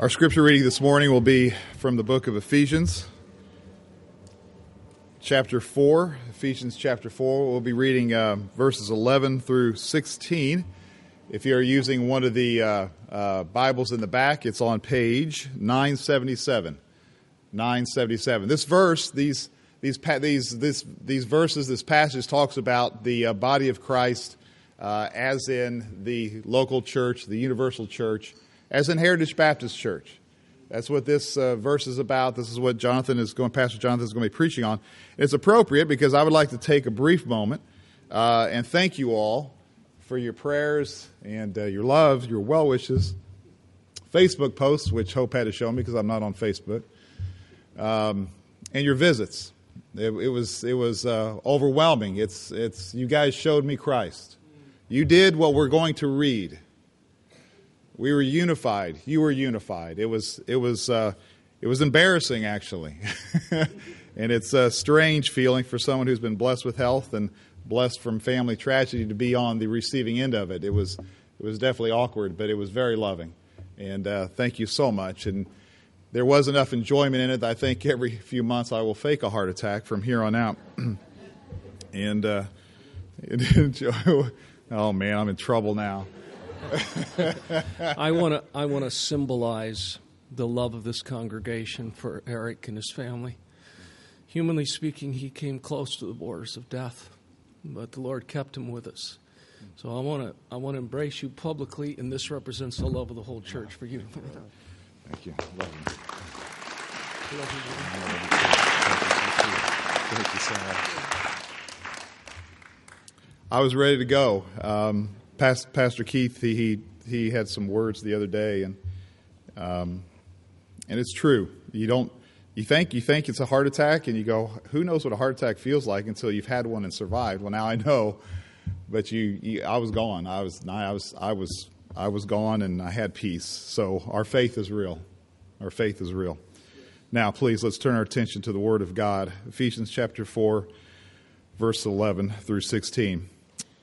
Our scripture reading this morning will be from the book of Ephesians, chapter 4. Ephesians chapter 4. We'll be reading uh, verses 11 through 16. If you're using one of the uh, uh, Bibles in the back, it's on page 977. 977. This verse, these, these, these, this, these verses, this passage talks about the uh, body of Christ uh, as in the local church, the universal church as in Heritage Baptist Church. That's what this uh, verse is about. This is what Jonathan is going, Pastor Jonathan is going to be preaching on. It's appropriate because I would like to take a brief moment uh, and thank you all for your prayers and uh, your love, your well wishes, Facebook posts, which Hope had to show me because I'm not on Facebook, um, and your visits. It, it was it was uh, overwhelming. It's it's you guys showed me Christ. You did what we're going to read. We were unified. You were unified. It was it was uh, it was embarrassing actually, and it's a strange feeling for someone who's been blessed with health and blessed from family tragedy to be on the receiving end of it. It was it was definitely awkward, but it was very loving. And uh, thank you so much. And there was enough enjoyment in it. I think every few months I will fake a heart attack from here on out. and uh, oh man, I'm in trouble now. I want to I want to symbolize the love of this congregation for Eric and his family. Humanly speaking, he came close to the borders of death, but the Lord kept him with us. So I want to I want to embrace you publicly, and this represents the love of the whole church for you. Thank you. Love you. Thank you so much. I was ready to go. Um, Pastor Keith, he, he, he had some words the other day, and um, and it's true. You don't you think you think it's a heart attack, and you go, who knows what a heart attack feels like until you've had one and survived. Well, now I know, but you, you I was gone. I was I was I was I was gone, and I had peace. So our faith is real. Our faith is real. Now, please let's turn our attention to the Word of God. Ephesians chapter four, verse eleven through sixteen.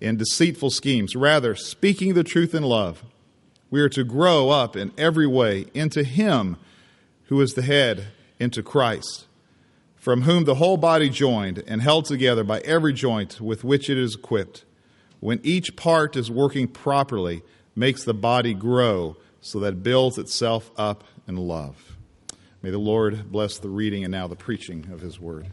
in deceitful schemes. Rather, speaking the truth in love, we are to grow up in every way into Him who is the head, into Christ, from whom the whole body joined and held together by every joint with which it is equipped, when each part is working properly, makes the body grow so that it builds itself up in love. May the Lord bless the reading and now the preaching of His word.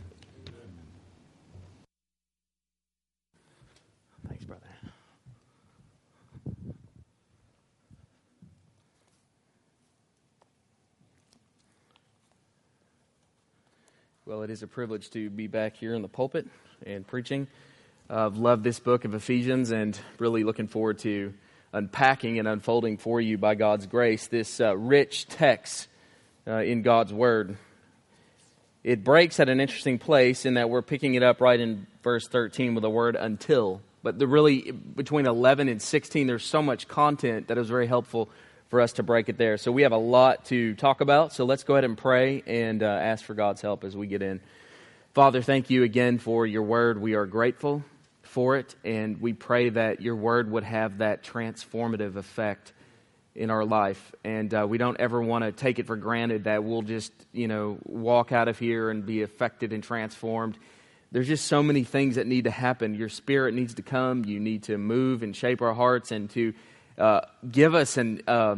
It is a privilege to be back here in the pulpit and preaching. I've loved this book of Ephesians and really looking forward to unpacking and unfolding for you by God's grace this uh, rich text uh, in God's Word. It breaks at an interesting place in that we're picking it up right in verse 13 with the word until. But the really, between 11 and 16, there's so much content that is very helpful for us to break it there. So we have a lot to talk about. So let's go ahead and pray and uh, ask for God's help as we get in. Father, thank you again for your word. We are grateful for it, and we pray that your word would have that transformative effect in our life. And uh, we don't ever want to take it for granted that we'll just, you know, walk out of here and be affected and transformed. There's just so many things that need to happen. Your spirit needs to come. You need to move and shape our hearts and to uh, give us an, uh,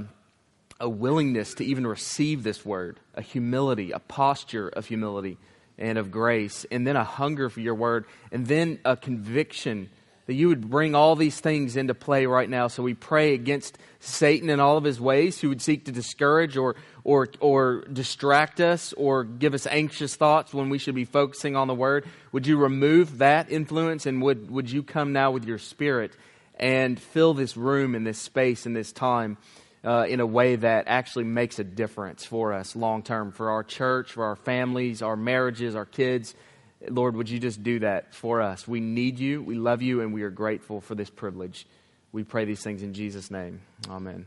a willingness to even receive this word, a humility, a posture of humility and of grace, and then a hunger for your word, and then a conviction that you would bring all these things into play right now. So we pray against Satan and all of his ways who would seek to discourage or, or, or distract us or give us anxious thoughts when we should be focusing on the word. Would you remove that influence and would, would you come now with your spirit and fill this room and this space and this time uh, in a way that actually makes a difference for us long term, for our church, for our families, our marriages, our kids. Lord, would you just do that for us? We need you, we love you, and we are grateful for this privilege. We pray these things in Jesus' name. Amen.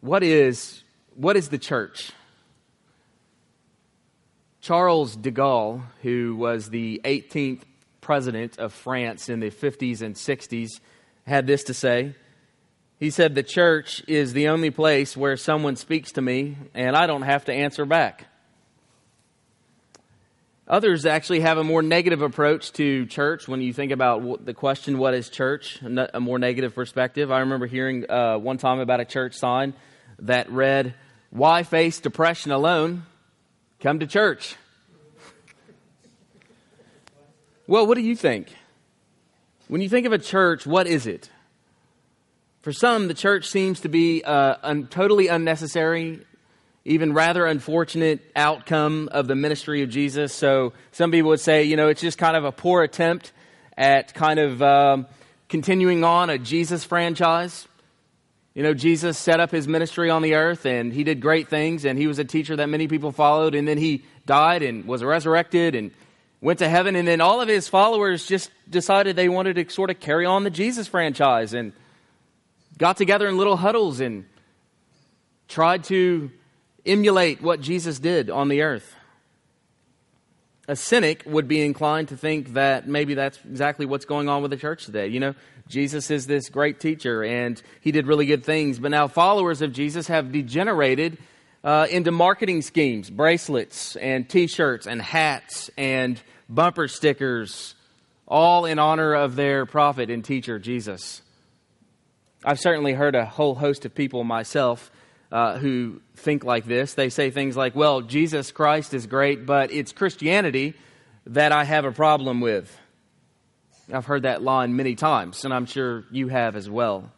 What is, what is the church? Charles de Gaulle, who was the 18th president of France in the 50s and 60s, had this to say. He said, The church is the only place where someone speaks to me and I don't have to answer back. Others actually have a more negative approach to church when you think about the question, What is church? a more negative perspective. I remember hearing uh, one time about a church sign that read, Why face depression alone? Come to church. Well, what do you think? When you think of a church, what is it? For some, the church seems to be a uh, un- totally unnecessary, even rather unfortunate outcome of the ministry of Jesus. So some people would say, you know, it's just kind of a poor attempt at kind of um, continuing on a Jesus franchise. You know, Jesus set up his ministry on the earth and he did great things and he was a teacher that many people followed and then he died and was resurrected and went to heaven and then all of his followers just decided they wanted to sort of carry on the Jesus franchise and got together in little huddles and tried to emulate what Jesus did on the earth. A cynic would be inclined to think that maybe that's exactly what's going on with the church today. You know, Jesus is this great teacher and he did really good things, but now followers of Jesus have degenerated uh, into marketing schemes, bracelets and t shirts and hats and bumper stickers, all in honor of their prophet and teacher, Jesus. I've certainly heard a whole host of people myself uh, who think like this. They say things like, well, Jesus Christ is great, but it's Christianity that I have a problem with. I've heard that line many times, and I'm sure you have as well.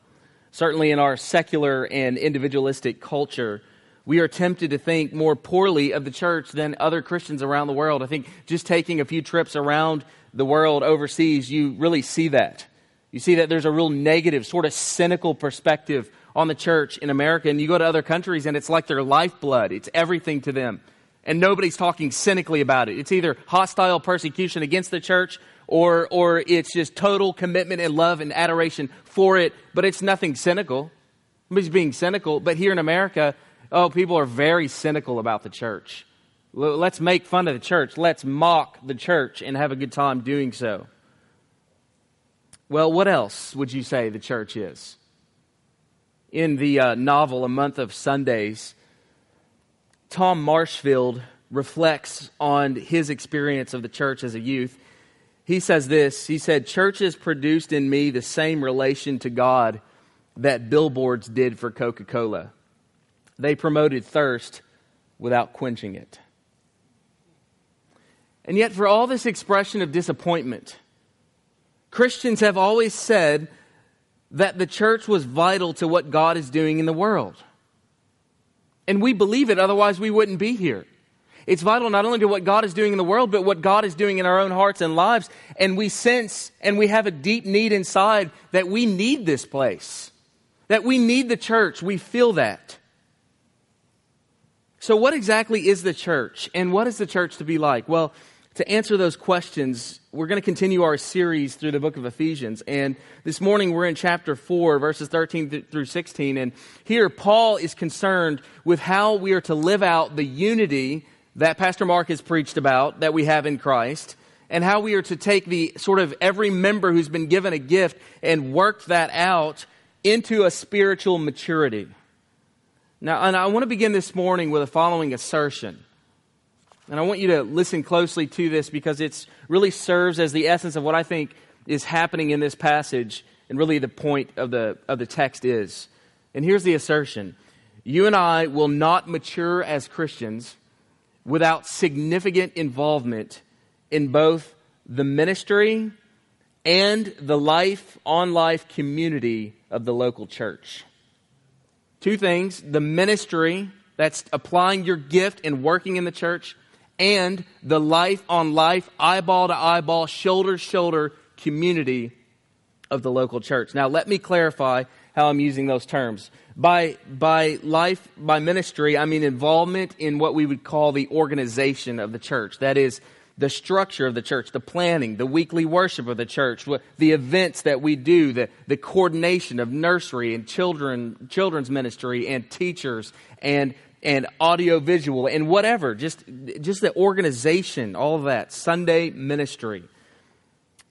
Certainly in our secular and individualistic culture, we are tempted to think more poorly of the church than other Christians around the world. I think just taking a few trips around the world overseas, you really see that. You see that there's a real negative, sort of cynical perspective on the church in America. And you go to other countries and it's like their lifeblood, it's everything to them. And nobody's talking cynically about it. It's either hostile persecution against the church or, or it's just total commitment and love and adoration for it, but it's nothing cynical. Nobody's being cynical. But here in America, oh, people are very cynical about the church. Let's make fun of the church. Let's mock the church and have a good time doing so. Well, what else would you say the church is? In the uh, novel A Month of Sundays, Tom Marshfield reflects on his experience of the church as a youth. He says this He said, Churches produced in me the same relation to God that billboards did for Coca Cola. They promoted thirst without quenching it. And yet, for all this expression of disappointment, Christians have always said that the church was vital to what God is doing in the world. And we believe it, otherwise, we wouldn't be here. It's vital not only to what God is doing in the world, but what God is doing in our own hearts and lives. And we sense and we have a deep need inside that we need this place, that we need the church. We feel that. So, what exactly is the church? And what is the church to be like? Well, to answer those questions, we're going to continue our series through the book of Ephesians. And this morning we're in chapter 4, verses 13 through 16. And here Paul is concerned with how we are to live out the unity that Pastor Mark has preached about that we have in Christ. And how we are to take the sort of every member who's been given a gift and work that out into a spiritual maturity. Now, and I want to begin this morning with the following assertion. And I want you to listen closely to this because it really serves as the essence of what I think is happening in this passage and really the point of the, of the text is. And here's the assertion You and I will not mature as Christians without significant involvement in both the ministry and the life on life community of the local church. Two things the ministry, that's applying your gift and working in the church, and the life on life, eyeball to eyeball, shoulder to shoulder community of the local church. Now, let me clarify how I'm using those terms. By, by life, by ministry, I mean involvement in what we would call the organization of the church. That is, the structure of the church, the planning, the weekly worship of the church, the events that we do, the, the coordination of nursery and children, children's ministry and teachers and, and audio visual and whatever, just, just the organization, all of that, Sunday ministry.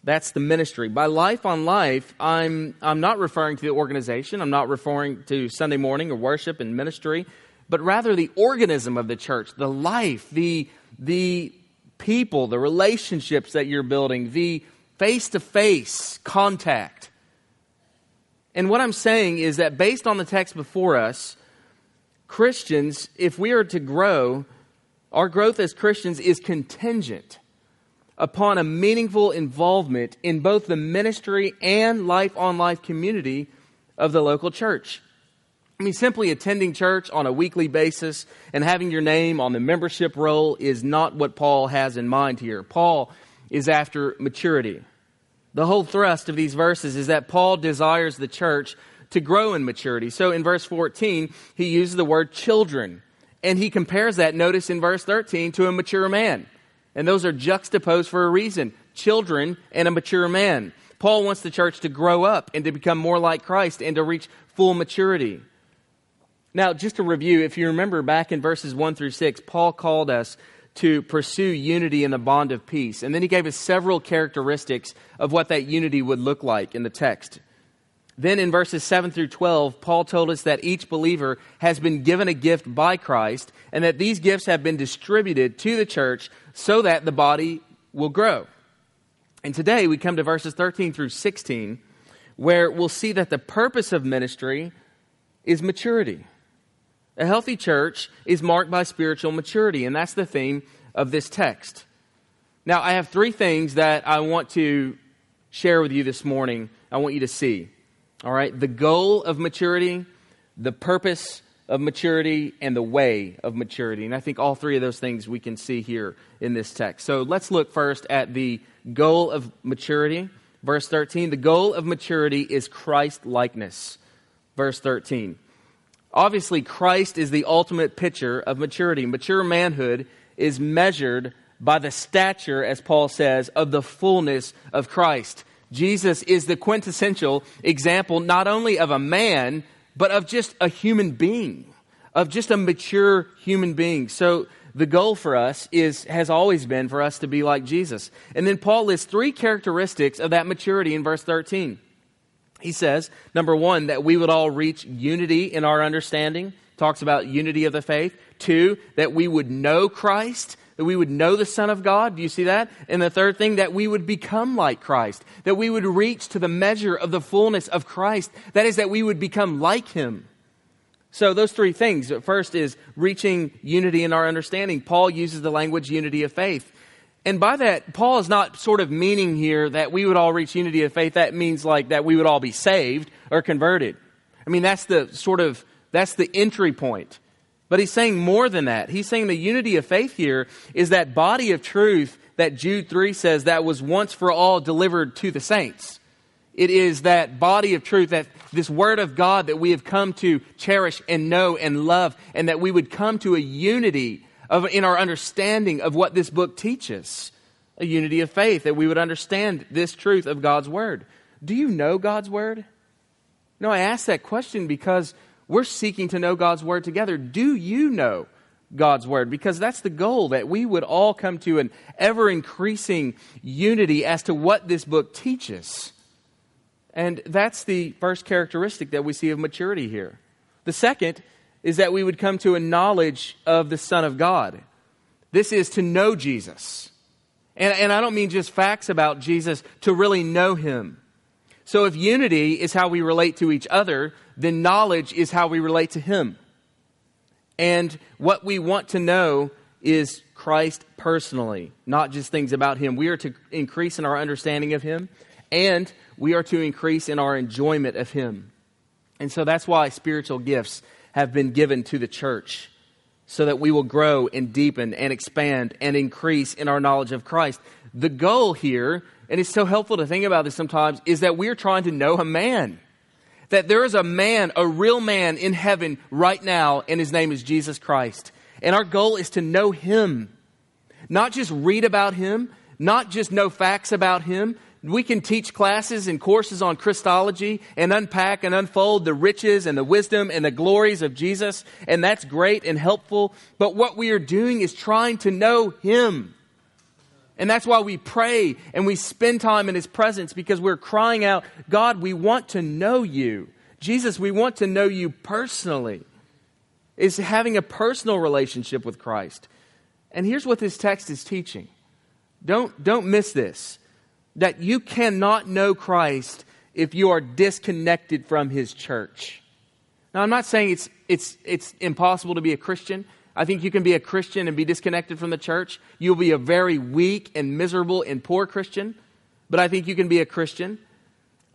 That's the ministry. By life on life, I'm, I'm not referring to the organization. I'm not referring to Sunday morning or worship and ministry, but rather the organism of the church, the life, the, the people, the relationships that you're building, the face to face contact. And what I'm saying is that based on the text before us, Christians, if we are to grow, our growth as Christians is contingent upon a meaningful involvement in both the ministry and life on life community of the local church. I mean, simply attending church on a weekly basis and having your name on the membership roll is not what Paul has in mind here. Paul is after maturity. The whole thrust of these verses is that Paul desires the church to grow in maturity. So in verse 14, he uses the word children. And he compares that, notice in verse 13, to a mature man. And those are juxtaposed for a reason children and a mature man. Paul wants the church to grow up and to become more like Christ and to reach full maturity. Now, just to review, if you remember back in verses 1 through 6, Paul called us to pursue unity in the bond of peace. And then he gave us several characteristics of what that unity would look like in the text. Then in verses 7 through 12, Paul told us that each believer has been given a gift by Christ and that these gifts have been distributed to the church so that the body will grow. And today we come to verses 13 through 16, where we'll see that the purpose of ministry is maturity. A healthy church is marked by spiritual maturity, and that's the theme of this text. Now, I have three things that I want to share with you this morning. I want you to see. All right? The goal of maturity, the purpose of maturity, and the way of maturity. And I think all three of those things we can see here in this text. So let's look first at the goal of maturity. Verse 13 The goal of maturity is Christ likeness. Verse 13. Obviously, Christ is the ultimate picture of maturity. Mature manhood is measured by the stature, as Paul says, of the fullness of Christ. Jesus is the quintessential example not only of a man, but of just a human being, of just a mature human being. So the goal for us is has always been for us to be like Jesus. And then Paul lists three characteristics of that maturity in verse 13. He says, number one, that we would all reach unity in our understanding. Talks about unity of the faith. Two, that we would know Christ, that we would know the Son of God. Do you see that? And the third thing, that we would become like Christ, that we would reach to the measure of the fullness of Christ. That is, that we would become like Him. So, those three things. First is reaching unity in our understanding. Paul uses the language unity of faith. And by that, Paul is not sort of meaning here that we would all reach unity of faith. That means like that we would all be saved or converted. I mean, that's the sort of, that's the entry point. But he's saying more than that. He's saying the unity of faith here is that body of truth that Jude 3 says that was once for all delivered to the saints. It is that body of truth, that this word of God that we have come to cherish and know and love, and that we would come to a unity of, in our understanding of what this book teaches a unity of faith, that we would understand this truth of God's Word. Do you know God's Word? No, I ask that question because we're seeking to know God's Word together. Do you know God's Word? Because that's the goal, that we would all come to an ever increasing unity as to what this book teaches. And that's the first characteristic that we see of maturity here. The second is that we would come to a knowledge of the Son of God. This is to know Jesus. And, and I don't mean just facts about Jesus, to really know him. So if unity is how we relate to each other, then knowledge is how we relate to him. And what we want to know is Christ personally, not just things about him. We are to increase in our understanding of him, and we are to increase in our enjoyment of him. And so that's why spiritual gifts have been given to the church so that we will grow and deepen and expand and increase in our knowledge of Christ. The goal here, and it's so helpful to think about this sometimes, is that we're trying to know a man. that there is a man, a real man in heaven right now, and his name is Jesus Christ. And our goal is to know him. Not just read about him, not just know facts about him. We can teach classes and courses on Christology and unpack and unfold the riches and the wisdom and the glories of Jesus, and that's great and helpful. But what we are doing is trying to know him. And that's why we pray and we spend time in His presence because we're crying out, God, we want to know you. Jesus, we want to know you personally. Is having a personal relationship with Christ. And here's what this text is teaching. Don't, don't miss this. That you cannot know Christ if you are disconnected from His church. Now, I'm not saying it's, it's, it's impossible to be a Christian. I think you can be a Christian and be disconnected from the church. You'll be a very weak and miserable and poor Christian, but I think you can be a Christian.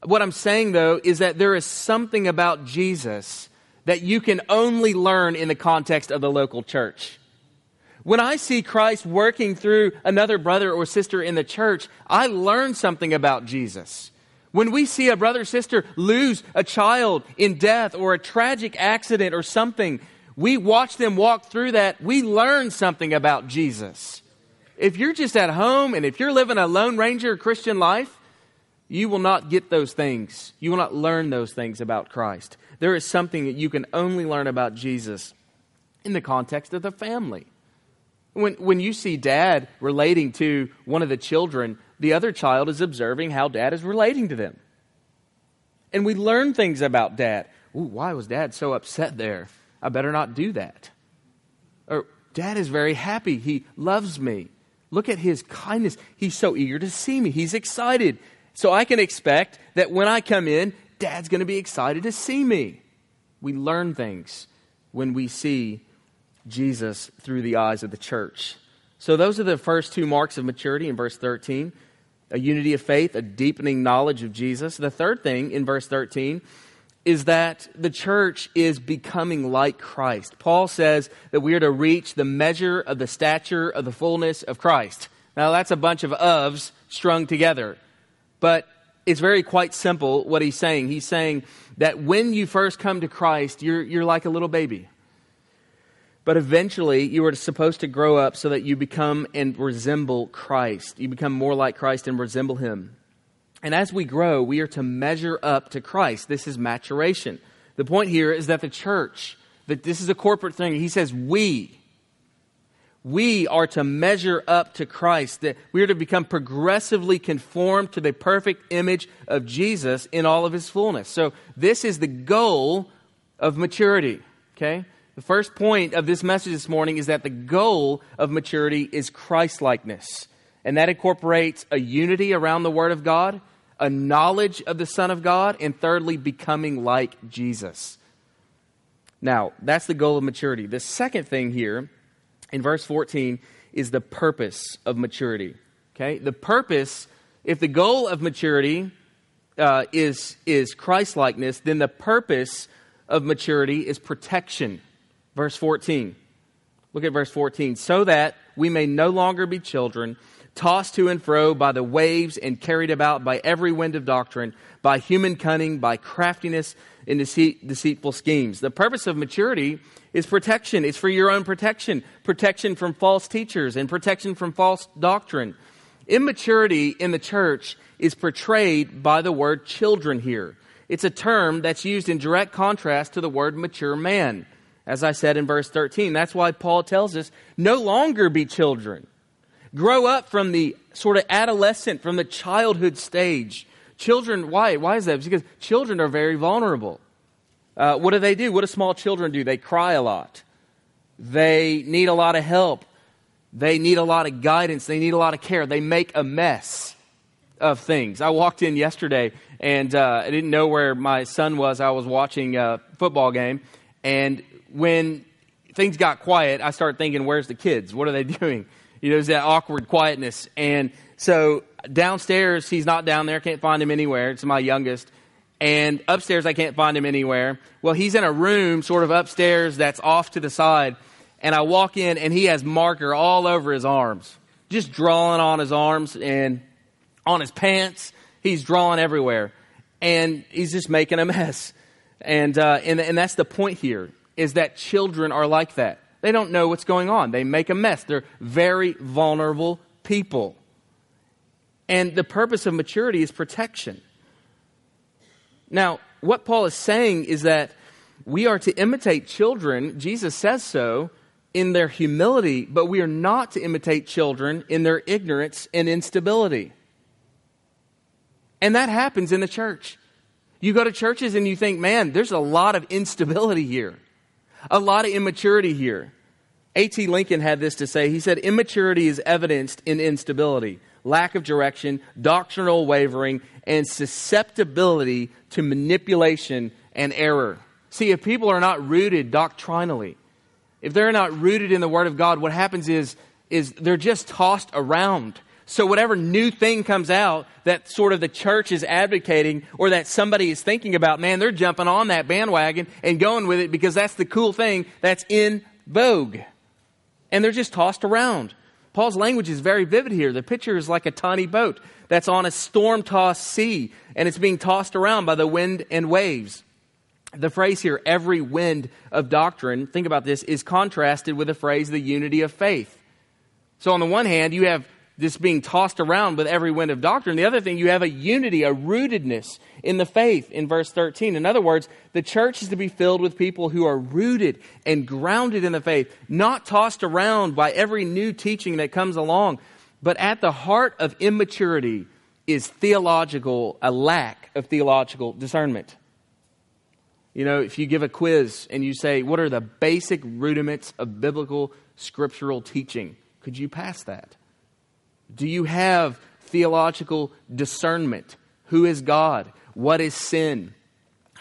What I'm saying, though, is that there is something about Jesus that you can only learn in the context of the local church. When I see Christ working through another brother or sister in the church, I learn something about Jesus. When we see a brother or sister lose a child in death or a tragic accident or something, we watch them walk through that, we learn something about Jesus. If you're just at home and if you're living a Lone Ranger Christian life, you will not get those things. You will not learn those things about Christ. There is something that you can only learn about Jesus in the context of the family. When, when you see dad relating to one of the children, the other child is observing how dad is relating to them. And we learn things about dad. Ooh, why was dad so upset there? I better not do that. Or, Dad is very happy. He loves me. Look at his kindness. He's so eager to see me. He's excited. So I can expect that when I come in, Dad's going to be excited to see me. We learn things when we see Jesus through the eyes of the church. So those are the first two marks of maturity in verse 13 a unity of faith, a deepening knowledge of Jesus. The third thing in verse 13 is that the church is becoming like Christ. Paul says that we are to reach the measure of the stature of the fullness of Christ. Now, that's a bunch of ofs strung together. But it's very quite simple what he's saying. He's saying that when you first come to Christ, you're, you're like a little baby. But eventually, you are supposed to grow up so that you become and resemble Christ. You become more like Christ and resemble Him. And as we grow, we are to measure up to Christ. This is maturation. The point here is that the church, that this is a corporate thing. He says, we. We are to measure up to Christ, that we are to become progressively conformed to the perfect image of Jesus in all of his fullness. So, this is the goal of maturity. Okay? The first point of this message this morning is that the goal of maturity is Christ likeness. And that incorporates a unity around the Word of God, a knowledge of the Son of God, and thirdly, becoming like Jesus. Now, that's the goal of maturity. The second thing here in verse 14 is the purpose of maturity. Okay? The purpose, if the goal of maturity uh, is, is Christ likeness, then the purpose of maturity is protection. Verse 14. Look at verse 14. So that we may no longer be children tossed to and fro by the waves and carried about by every wind of doctrine, by human cunning, by craftiness and deceit, deceitful schemes. The purpose of maturity is protection. It's for your own protection, protection from false teachers and protection from false doctrine. Immaturity in the church is portrayed by the word children here. It's a term that's used in direct contrast to the word mature man. As I said in verse 13, that's why Paul tells us no longer be children grow up from the sort of adolescent, from the childhood stage. Children, why? Why is that? Because children are very vulnerable. Uh, what do they do? What do small children do? They cry a lot. They need a lot of help. They need a lot of guidance. They need a lot of care. They make a mess of things. I walked in yesterday and uh, I didn't know where my son was. I was watching a football game. And when things got quiet, I started thinking, where's the kids? What are they doing? You know, there's that awkward quietness. And so downstairs, he's not down there. Can't find him anywhere. It's my youngest. And upstairs, I can't find him anywhere. Well, he's in a room sort of upstairs that's off to the side. And I walk in, and he has marker all over his arms, just drawing on his arms and on his pants. He's drawing everywhere. And he's just making a mess. And, uh, and, and that's the point here, is that children are like that. They don't know what's going on. They make a mess. They're very vulnerable people. And the purpose of maturity is protection. Now, what Paul is saying is that we are to imitate children, Jesus says so, in their humility, but we are not to imitate children in their ignorance and instability. And that happens in the church. You go to churches and you think, man, there's a lot of instability here, a lot of immaturity here. A.T. Lincoln had this to say. He said, Immaturity is evidenced in instability, lack of direction, doctrinal wavering, and susceptibility to manipulation and error. See, if people are not rooted doctrinally, if they're not rooted in the Word of God, what happens is, is they're just tossed around. So whatever new thing comes out that sort of the church is advocating or that somebody is thinking about, man, they're jumping on that bandwagon and going with it because that's the cool thing that's in vogue and they're just tossed around. Paul's language is very vivid here. The picture is like a tiny boat that's on a storm tossed sea, and it's being tossed around by the wind and waves. The phrase here, every wind of doctrine, think about this, is contrasted with the phrase, the unity of faith. So, on the one hand, you have this being tossed around with every wind of doctrine. The other thing, you have a unity, a rootedness in the faith in verse 13. In other words, the church is to be filled with people who are rooted and grounded in the faith, not tossed around by every new teaching that comes along. But at the heart of immaturity is theological, a lack of theological discernment. You know, if you give a quiz and you say, What are the basic rudiments of biblical scriptural teaching? Could you pass that? Do you have theological discernment? Who is God? What is sin?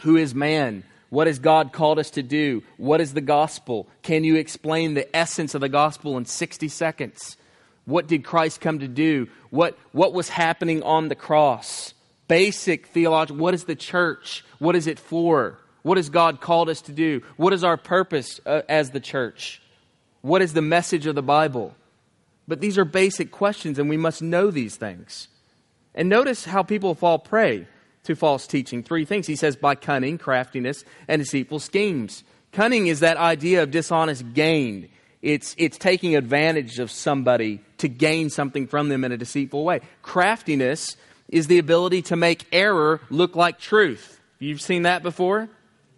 Who is man? What has God called us to do? What is the gospel? Can you explain the essence of the gospel in 60 seconds? What did Christ come to do? What, what was happening on the cross? Basic theology. What is the church? What is it for? What has God called us to do? What is our purpose uh, as the church? What is the message of the Bible? But these are basic questions, and we must know these things. And notice how people fall prey to false teaching. Three things. He says by cunning, craftiness, and deceitful schemes. Cunning is that idea of dishonest gain. It's, it's taking advantage of somebody to gain something from them in a deceitful way. Craftiness is the ability to make error look like truth. You've seen that before?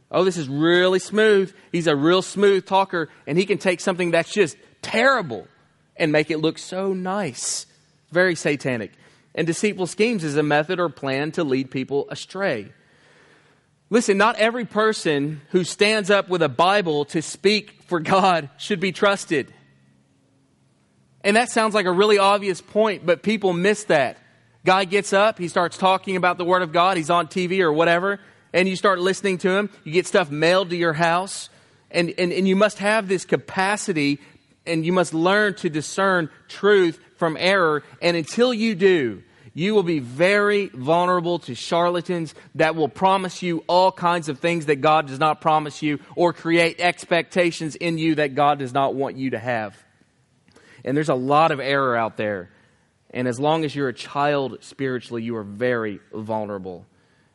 Oh, this is really smooth. He's a real smooth talker, and he can take something that's just terrible and make it look so nice. Very satanic. And deceitful schemes is a method or plan to lead people astray. Listen, not every person who stands up with a Bible to speak for God should be trusted. And that sounds like a really obvious point, but people miss that. Guy gets up, he starts talking about the Word of God, he's on TV or whatever, and you start listening to him. You get stuff mailed to your house, and, and, and you must have this capacity and you must learn to discern truth from error. And until you do, you will be very vulnerable to charlatans that will promise you all kinds of things that God does not promise you or create expectations in you that God does not want you to have. And there's a lot of error out there. And as long as you're a child spiritually, you are very vulnerable.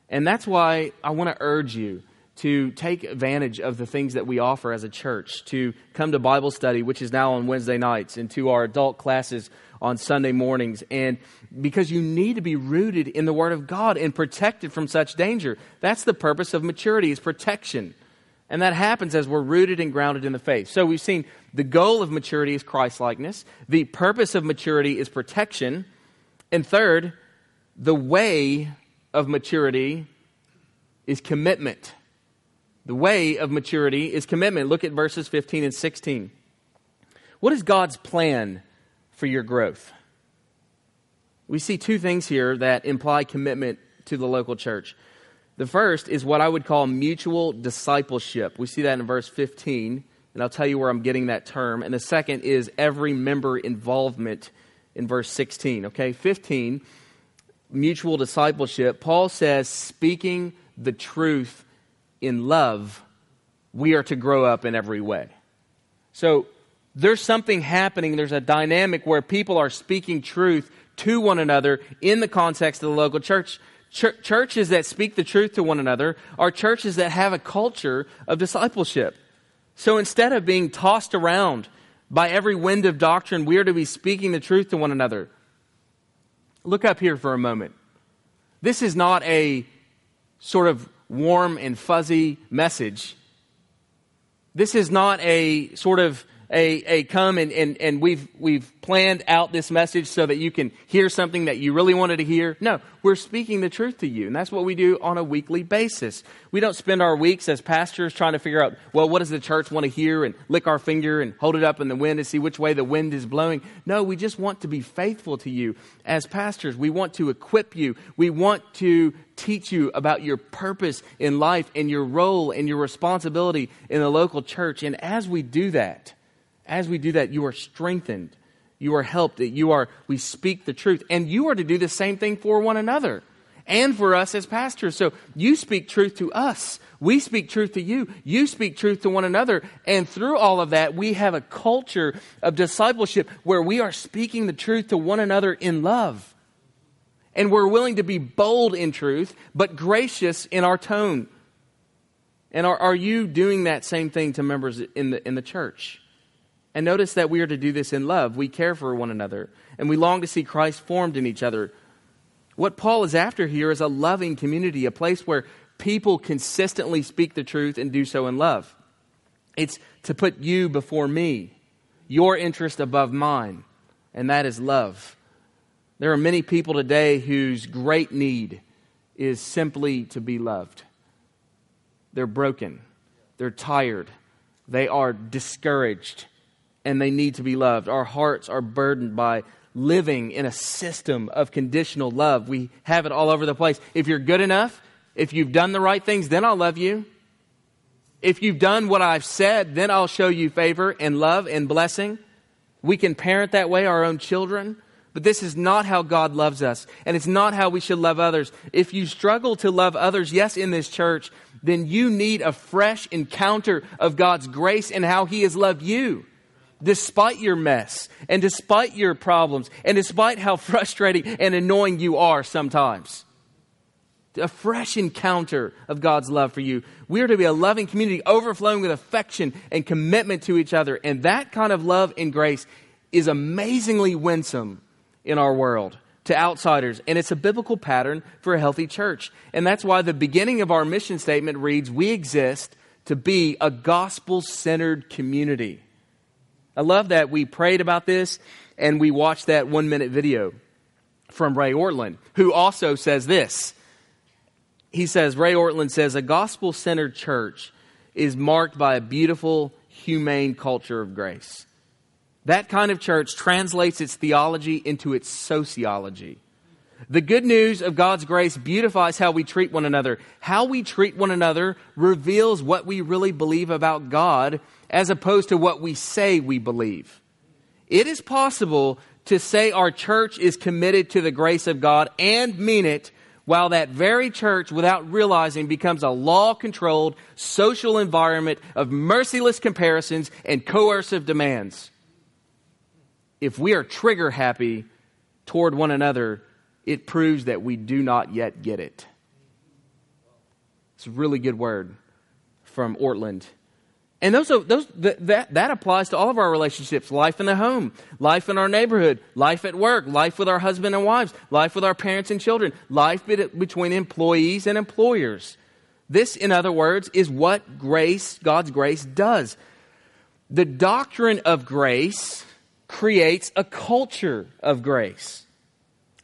And that's why I want to urge you to take advantage of the things that we offer as a church, to come to Bible study, which is now on Wednesday nights, and to our adult classes on Sunday mornings. And because you need to be rooted in the Word of God and protected from such danger. That's the purpose of maturity, is protection. And that happens as we're rooted and grounded in the faith. So we've seen the goal of maturity is Christlikeness. The purpose of maturity is protection. And third, the way of maturity is commitment. The way of maturity is commitment. Look at verses 15 and 16. What is God's plan for your growth? We see two things here that imply commitment to the local church. The first is what I would call mutual discipleship. We see that in verse 15, and I'll tell you where I'm getting that term. And the second is every member involvement in verse 16. Okay, 15, mutual discipleship. Paul says, speaking the truth in love, we are to grow up in every way. So there's something happening. There's a dynamic where people are speaking truth to one another in the context of the local church Ch- churches that speak the truth to one another are churches that have a culture of discipleship. So instead of being tossed around by every wind of doctrine, we are to be speaking the truth to one another. Look up here for a moment. This is not a sort of warm and fuzzy message. This is not a sort of a, a come and, and, and we've, we've planned out this message so that you can hear something that you really wanted to hear. No, we're speaking the truth to you. And that's what we do on a weekly basis. We don't spend our weeks as pastors trying to figure out, well, what does the church want to hear and lick our finger and hold it up in the wind and see which way the wind is blowing. No, we just want to be faithful to you as pastors. We want to equip you. We want to teach you about your purpose in life and your role and your responsibility in the local church. And as we do that, as we do that, you are strengthened. You are helped. that You are, we speak the truth. And you are to do the same thing for one another and for us as pastors. So you speak truth to us. We speak truth to you. You speak truth to one another. And through all of that, we have a culture of discipleship where we are speaking the truth to one another in love. And we're willing to be bold in truth, but gracious in our tone. And are, are you doing that same thing to members in the, in the church? And notice that we are to do this in love. We care for one another, and we long to see Christ formed in each other. What Paul is after here is a loving community, a place where people consistently speak the truth and do so in love. It's to put you before me, your interest above mine, and that is love. There are many people today whose great need is simply to be loved. They're broken, they're tired, they are discouraged and they need to be loved. Our hearts are burdened by living in a system of conditional love. We have it all over the place. If you're good enough, if you've done the right things, then I'll love you. If you've done what I've said, then I'll show you favor and love and blessing. We can parent that way our own children. But this is not how God loves us, and it's not how we should love others. If you struggle to love others, yes, in this church, then you need a fresh encounter of God's grace and how He has loved you despite your mess and despite your problems and despite how frustrating and annoying you are sometimes. A fresh encounter of God's love for you. We are to be a loving community overflowing with affection and commitment to each other. And that kind of love and grace is amazingly winsome in our world to outsiders. And it's a biblical pattern for a healthy church. And that's why the beginning of our mission statement reads We exist to be a gospel centered community. I love that we prayed about this and we watched that one minute video from Ray Ortlund, who also says this. He says, Ray Ortlund says, a gospel centered church is marked by a beautiful, humane culture of grace. That kind of church translates its theology into its sociology. The good news of God's grace beautifies how we treat one another. How we treat one another reveals what we really believe about God as opposed to what we say we believe. It is possible to say our church is committed to the grace of God and mean it while that very church, without realizing, becomes a law controlled social environment of merciless comparisons and coercive demands. If we are trigger happy toward one another, it proves that we do not yet get it. It's a really good word from Ortlund. And those, those, that, that applies to all of our relationships life in the home, life in our neighborhood, life at work, life with our husband and wives, life with our parents and children, life between employees and employers. This, in other words, is what grace, God's grace, does. The doctrine of grace creates a culture of grace.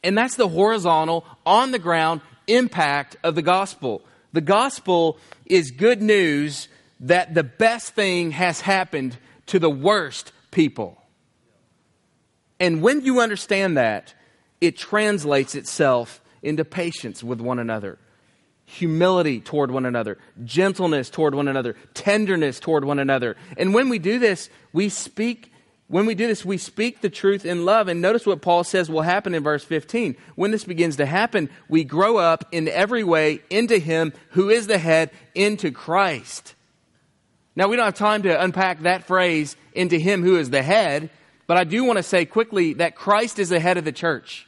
And that's the horizontal, on the ground impact of the gospel. The gospel is good news that the best thing has happened to the worst people. And when you understand that, it translates itself into patience with one another, humility toward one another, gentleness toward one another, tenderness toward one another. And when we do this, we speak when we do this, we speak the truth in love. And notice what Paul says will happen in verse 15. When this begins to happen, we grow up in every way into Him who is the head, into Christ. Now, we don't have time to unpack that phrase, into him who is the head, but I do want to say quickly that Christ is the head of the church.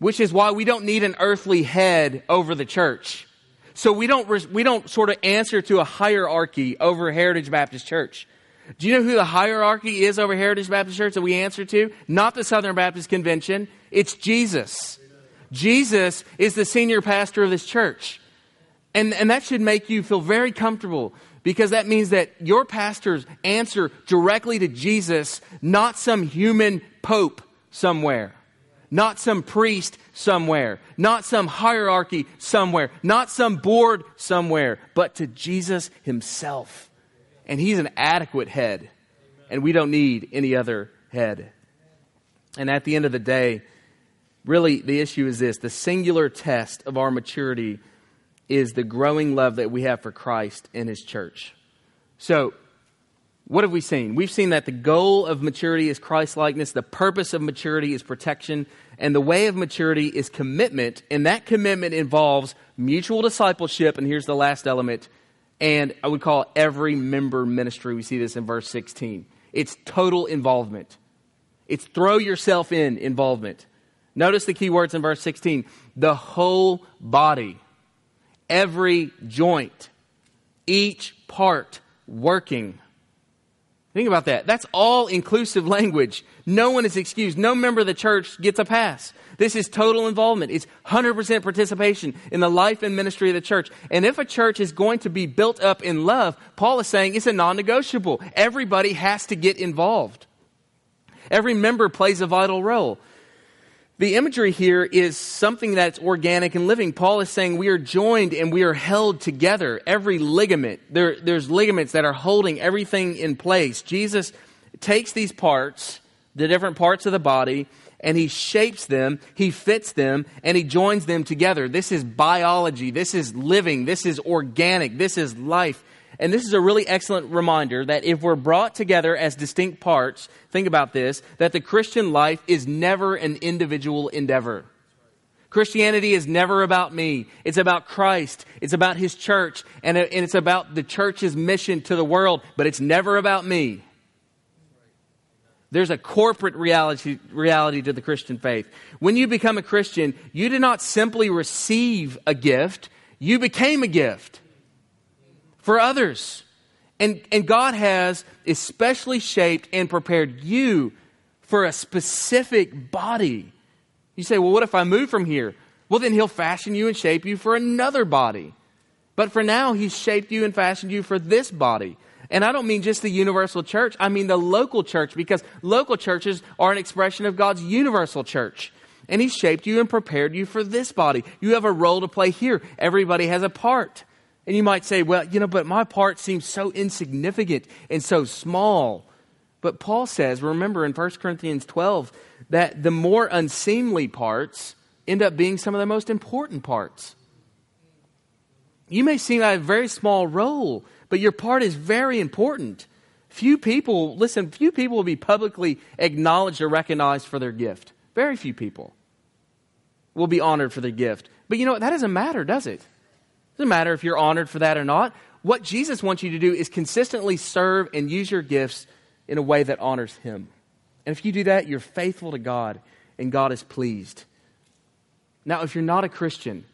which is why we don't need an earthly head over the church. So we don't, we don't sort of answer to a hierarchy over Heritage Baptist Church. Do you know who the hierarchy is over Heritage Baptist Church that we answer to? Not the Southern Baptist Convention. It's Jesus. Jesus is the senior pastor of this church. And, and that should make you feel very comfortable because that means that your pastors answer directly to Jesus, not some human pope somewhere, not some priest somewhere, not some hierarchy somewhere, not some board somewhere, but to Jesus himself. And he's an adequate head, and we don't need any other head. And at the end of the day, really the issue is this. The singular test of our maturity is the growing love that we have for Christ and his church. So, what have we seen? We've seen that the goal of maturity is Christ likeness, the purpose of maturity is protection, and the way of maturity is commitment, and that commitment involves mutual discipleship, and here's the last element, and I would call every member ministry. We see this in verse 16. It's total involvement. It's throw yourself in involvement. Notice the key words in verse 16 the whole body, every joint, each part working. Think about that. That's all inclusive language. No one is excused. No member of the church gets a pass. This is total involvement. It's 100% participation in the life and ministry of the church. And if a church is going to be built up in love, Paul is saying it's a non negotiable. Everybody has to get involved. Every member plays a vital role. The imagery here is something that's organic and living. Paul is saying we are joined and we are held together. Every ligament, there, there's ligaments that are holding everything in place. Jesus takes these parts, the different parts of the body, and he shapes them, he fits them, and he joins them together. This is biology. This is living. This is organic. This is life. And this is a really excellent reminder that if we're brought together as distinct parts, think about this, that the Christian life is never an individual endeavor. Christianity is never about me. It's about Christ. It's about His church. And it's about the church's mission to the world, but it's never about me. There's a corporate reality, reality to the Christian faith. When you become a Christian, you did not simply receive a gift, you became a gift for others. And, and God has especially shaped and prepared you for a specific body. You say, well, what if I move from here? Well, then He'll fashion you and shape you for another body. But for now, He's shaped you and fashioned you for this body. And I don't mean just the universal church, I mean the local church, because local churches are an expression of God's universal church. And He's shaped you and prepared you for this body. You have a role to play here. Everybody has a part. And you might say, well, you know, but my part seems so insignificant and so small. But Paul says, remember in 1 Corinthians 12, that the more unseemly parts end up being some of the most important parts. You may seem like a very small role, but your part is very important. Few people, listen, few people will be publicly acknowledged or recognized for their gift. Very few people will be honored for their gift. But you know, what? that doesn't matter, does it? Doesn't matter if you're honored for that or not. What Jesus wants you to do is consistently serve and use your gifts in a way that honors Him. And if you do that, you're faithful to God and God is pleased. Now, if you're not a Christian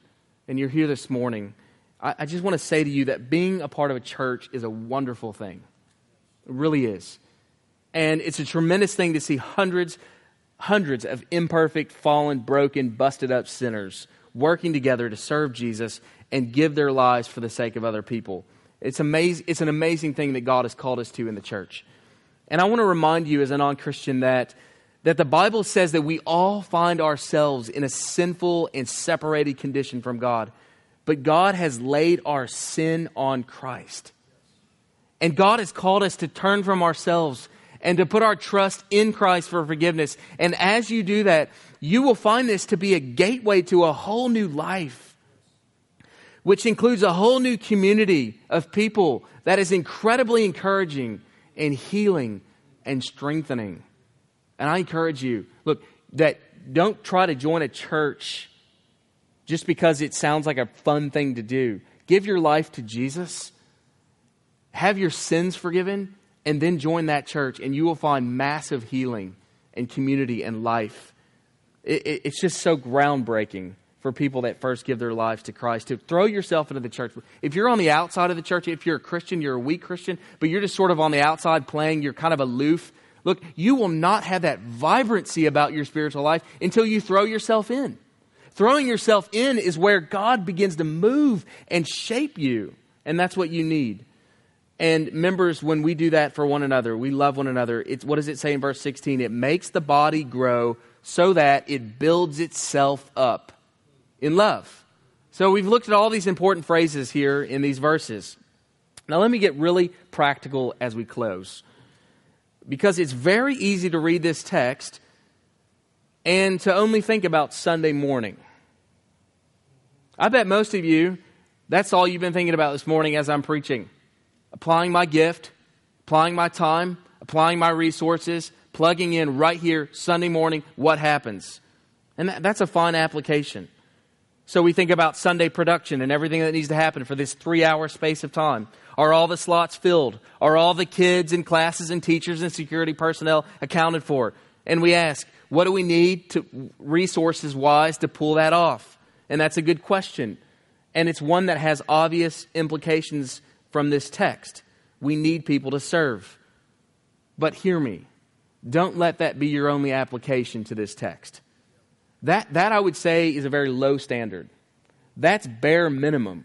and you're here this morning, I, I just want to say to you that being a part of a church is a wonderful thing. It really is. And it's a tremendous thing to see hundreds, hundreds of imperfect, fallen, broken, busted up sinners working together to serve Jesus and give their lives for the sake of other people. It's, amaz- it's an amazing thing that God has called us to in the church. And I want to remind you as a non Christian that, that the Bible says that we all find ourselves in a sinful and separated condition from God. But God has laid our sin on Christ. And God has called us to turn from ourselves and to put our trust in Christ for forgiveness. And as you do that, you will find this to be a gateway to a whole new life which includes a whole new community of people that is incredibly encouraging and healing and strengthening. And I encourage you, look, that don't try to join a church just because it sounds like a fun thing to do. Give your life to Jesus, have your sins forgiven, and then join that church, and you will find massive healing and community and life it, it, it's just so groundbreaking for people that first give their lives to Christ to throw yourself into the church. If you're on the outside of the church, if you're a Christian, you're a weak Christian, but you're just sort of on the outside playing, you're kind of aloof. Look, you will not have that vibrancy about your spiritual life until you throw yourself in. Throwing yourself in is where God begins to move and shape you. And that's what you need. And members, when we do that for one another, we love one another. It's, what does it say in verse 16? It makes the body grow so that it builds itself up in love. So we've looked at all these important phrases here in these verses. Now let me get really practical as we close. Because it's very easy to read this text and to only think about Sunday morning. I bet most of you, that's all you've been thinking about this morning as I'm preaching. Applying my gift, applying my time, applying my resources, plugging in right here Sunday morning, what happens? And that, that's a fine application. So we think about Sunday production and everything that needs to happen for this three hour space of time. Are all the slots filled? Are all the kids and classes and teachers and security personnel accounted for? And we ask, what do we need to resources wise to pull that off? And that's a good question. And it's one that has obvious implications from this text. We need people to serve. But hear me. Don't let that be your only application to this text. That, that I would say is a very low standard. That's bare minimum.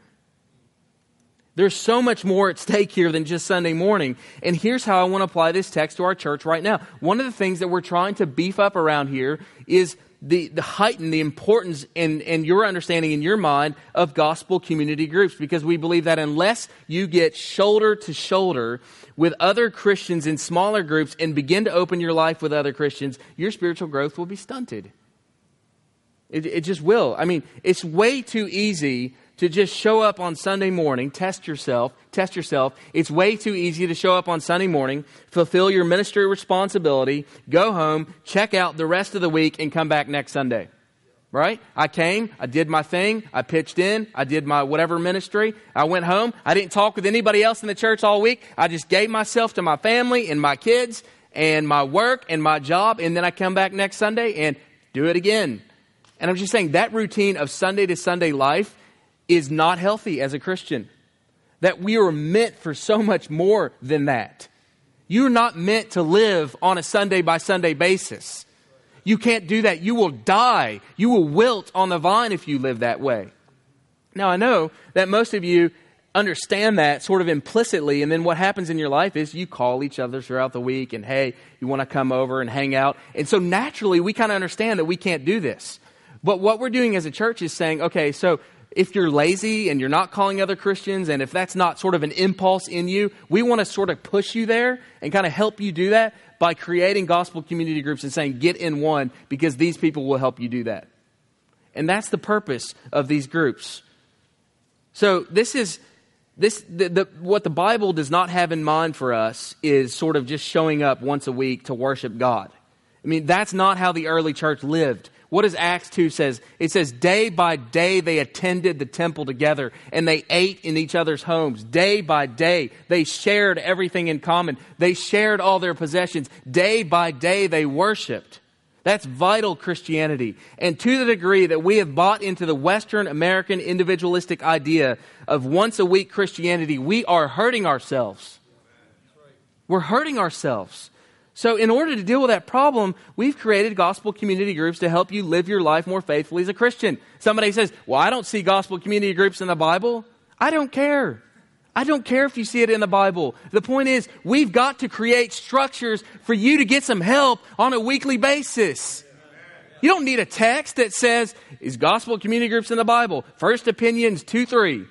There's so much more at stake here than just Sunday morning. And here's how I want to apply this text to our church right now. One of the things that we're trying to beef up around here is the, the heighten the importance and, and your understanding in your mind of gospel community groups because we believe that unless you get shoulder to shoulder with other Christians in smaller groups and begin to open your life with other Christians, your spiritual growth will be stunted. It, it just will. I mean, it's way too easy to just show up on Sunday morning, test yourself, test yourself. It's way too easy to show up on Sunday morning, fulfill your ministry responsibility, go home, check out the rest of the week, and come back next Sunday. Right? I came, I did my thing, I pitched in, I did my whatever ministry, I went home, I didn't talk with anybody else in the church all week, I just gave myself to my family and my kids and my work and my job, and then I come back next Sunday and do it again. And I'm just saying that routine of Sunday to Sunday life is not healthy as a Christian. That we are meant for so much more than that. You're not meant to live on a Sunday by Sunday basis. You can't do that. You will die. You will wilt on the vine if you live that way. Now, I know that most of you understand that sort of implicitly, and then what happens in your life is you call each other throughout the week, and hey, you want to come over and hang out. And so naturally, we kind of understand that we can't do this. But what we're doing as a church is saying, okay, so if you're lazy and you're not calling other Christians, and if that's not sort of an impulse in you, we want to sort of push you there and kind of help you do that by creating gospel community groups and saying, get in one because these people will help you do that. And that's the purpose of these groups. So this is this the, the, what the Bible does not have in mind for us is sort of just showing up once a week to worship God. I mean, that's not how the early church lived. What does Acts 2 says? It says day by day they attended the temple together and they ate in each other's homes. Day by day they shared everything in common. They shared all their possessions. Day by day they worshiped. That's vital Christianity. And to the degree that we have bought into the Western American individualistic idea of once a week Christianity, we are hurting ourselves. We're hurting ourselves. So, in order to deal with that problem, we've created gospel community groups to help you live your life more faithfully as a Christian. Somebody says, Well, I don't see gospel community groups in the Bible. I don't care. I don't care if you see it in the Bible. The point is, we've got to create structures for you to get some help on a weekly basis. You don't need a text that says, Is gospel community groups in the Bible? First Opinions 2 3.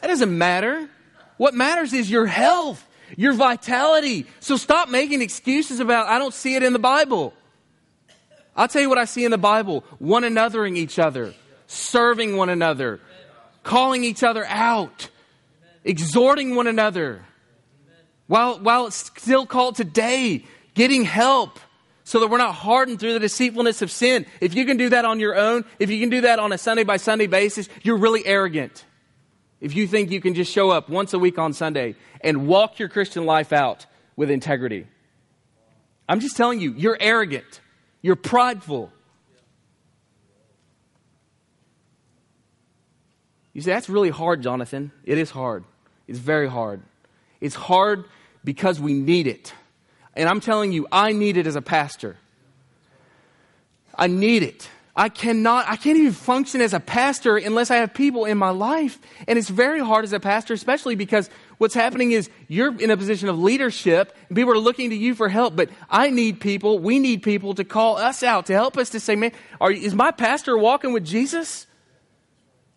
That doesn't matter. What matters is your health your vitality. So stop making excuses about, I don't see it in the Bible. I'll tell you what I see in the Bible one anothering each other, serving one another, calling each other out, exhorting one another. While, while it's still called today, getting help so that we're not hardened through the deceitfulness of sin. If you can do that on your own, if you can do that on a Sunday by Sunday basis, you're really arrogant. If you think you can just show up once a week on Sunday and walk your Christian life out with integrity, I'm just telling you, you're arrogant, you're prideful. You say, that's really hard, Jonathan. It is hard. It's very hard. It's hard because we need it. And I'm telling you, I need it as a pastor. I need it. I cannot, I can't even function as a pastor unless I have people in my life. And it's very hard as a pastor, especially because what's happening is you're in a position of leadership and people are looking to you for help. But I need people, we need people to call us out, to help us to say, man, are, is my pastor walking with Jesus?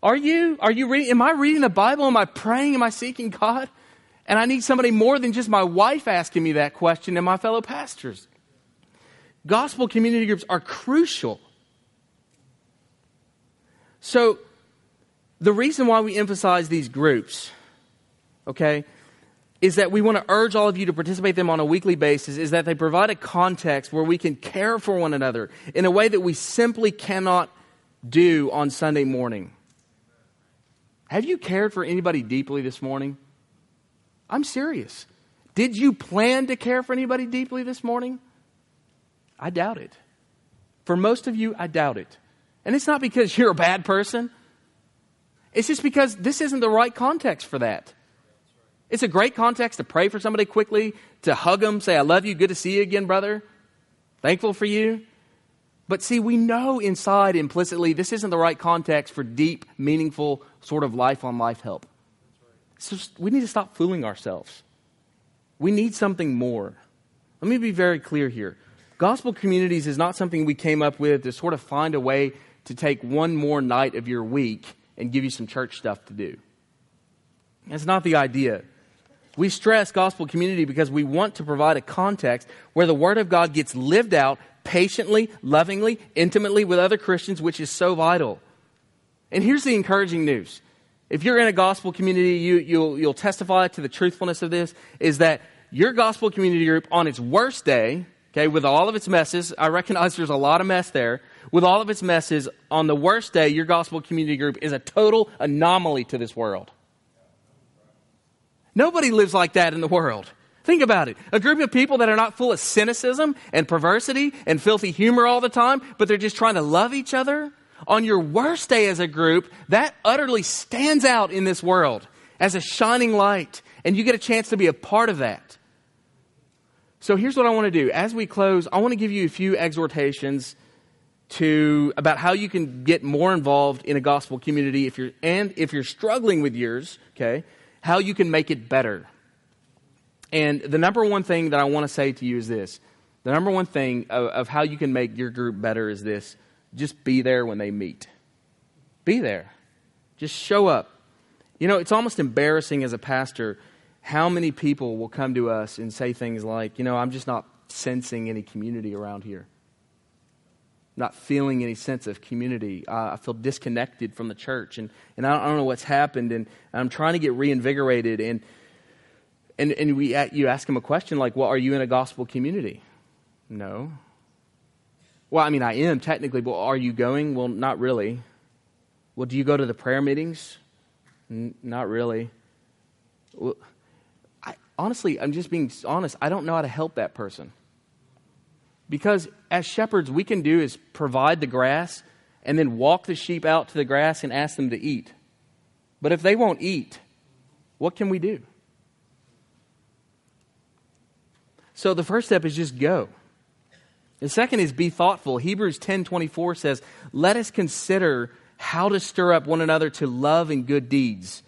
Are you? Are you reading? Am I reading the Bible? Am I praying? Am I seeking God? And I need somebody more than just my wife asking me that question and my fellow pastors. Gospel community groups are crucial so, the reason why we emphasize these groups, okay, is that we want to urge all of you to participate them on a weekly basis, is that they provide a context where we can care for one another in a way that we simply cannot do on Sunday morning. Have you cared for anybody deeply this morning? I'm serious. Did you plan to care for anybody deeply this morning? I doubt it. For most of you, I doubt it. And it's not because you're a bad person. It's just because this isn't the right context for that. It's a great context to pray for somebody quickly, to hug them, say, I love you, good to see you again, brother. Thankful for you. But see, we know inside implicitly this isn't the right context for deep, meaningful, sort of life on life help. So we need to stop fooling ourselves. We need something more. Let me be very clear here. Gospel communities is not something we came up with to sort of find a way to take one more night of your week and give you some church stuff to do. That's not the idea. We stress gospel community because we want to provide a context where the Word of God gets lived out patiently, lovingly, intimately with other Christians, which is so vital. And here's the encouraging news. If you're in a gospel community, you, you'll, you'll testify to the truthfulness of this, is that your gospel community group on its worst day, okay, with all of its messes, I recognize there's a lot of mess there, with all of its messes, on the worst day, your gospel community group is a total anomaly to this world. Nobody lives like that in the world. Think about it. A group of people that are not full of cynicism and perversity and filthy humor all the time, but they're just trying to love each other. On your worst day as a group, that utterly stands out in this world as a shining light, and you get a chance to be a part of that. So here's what I want to do. As we close, I want to give you a few exhortations to about how you can get more involved in a gospel community if you're and if you're struggling with yours, okay, how you can make it better. And the number one thing that I want to say to you is this. The number one thing of, of how you can make your group better is this. Just be there when they meet. Be there. Just show up. You know, it's almost embarrassing as a pastor how many people will come to us and say things like, you know, I'm just not sensing any community around here not feeling any sense of community. Uh, I feel disconnected from the church, and, and I, don't, I don't know what's happened, and I'm trying to get reinvigorated. And, and, and we, you ask them a question like, Well, are you in a gospel community? No. Well, I mean, I am technically, but are you going? Well, not really. Well, do you go to the prayer meetings? N- not really. Well, I, honestly, I'm just being honest. I don't know how to help that person. Because as shepherds, we can do is provide the grass and then walk the sheep out to the grass and ask them to eat. But if they won't eat, what can we do? So the first step is just go. The second is be thoughtful. Hebrews 10:24 says, "Let us consider how to stir up one another to love and good deeds."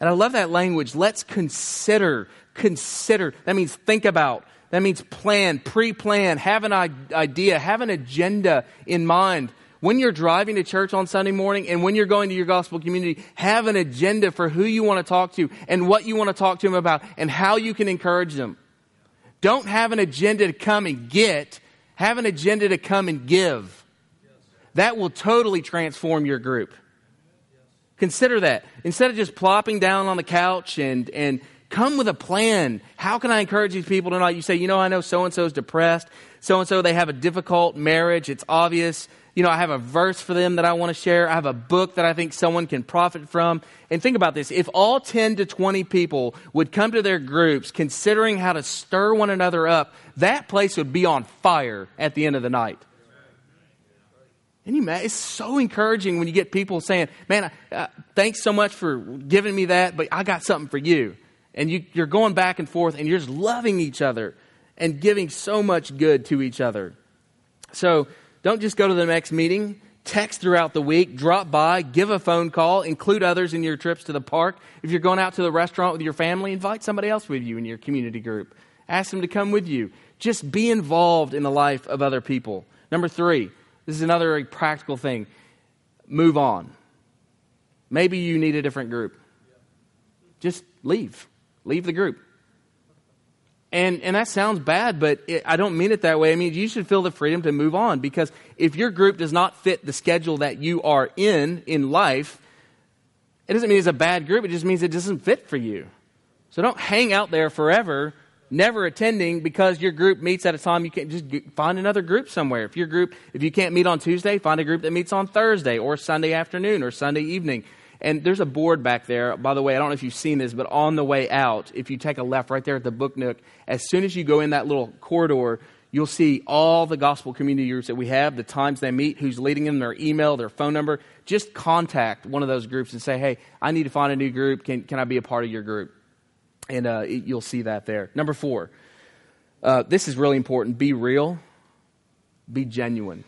And I love that language. Let's consider, consider. That means think about, that means plan, pre plan, have an idea, have an agenda in mind. When you're driving to church on Sunday morning and when you're going to your gospel community, have an agenda for who you want to talk to and what you want to talk to them about and how you can encourage them. Don't have an agenda to come and get, have an agenda to come and give. That will totally transform your group. Consider that. Instead of just plopping down on the couch and, and Come with a plan. How can I encourage these people tonight? You say, you know, I know so and so is depressed. So and so, they have a difficult marriage. It's obvious. You know, I have a verse for them that I want to share. I have a book that I think someone can profit from. And think about this. If all 10 to 20 people would come to their groups considering how to stir one another up, that place would be on fire at the end of the night. And you, it's so encouraging when you get people saying, "Man, uh, thanks so much for giving me that, but I got something for you." And you, you're going back and forth, and you're just loving each other and giving so much good to each other. So don't just go to the next meeting. Text throughout the week, drop by, give a phone call, include others in your trips to the park. If you're going out to the restaurant with your family, invite somebody else with you in your community group. Ask them to come with you. Just be involved in the life of other people. Number three, this is another practical thing move on. Maybe you need a different group. Just leave. Leave the group. And, and that sounds bad, but it, I don't mean it that way. I mean, you should feel the freedom to move on because if your group does not fit the schedule that you are in in life, it doesn't mean it's a bad group. It just means it doesn't fit for you. So don't hang out there forever, never attending because your group meets at a time you can't just find another group somewhere. If your group, if you can't meet on Tuesday, find a group that meets on Thursday or Sunday afternoon or Sunday evening. And there's a board back there. By the way, I don't know if you've seen this, but on the way out, if you take a left right there at the book nook, as soon as you go in that little corridor, you'll see all the gospel community groups that we have, the times they meet, who's leading them, their email, their phone number. Just contact one of those groups and say, hey, I need to find a new group. Can, can I be a part of your group? And uh, you'll see that there. Number four, uh, this is really important be real, be genuine.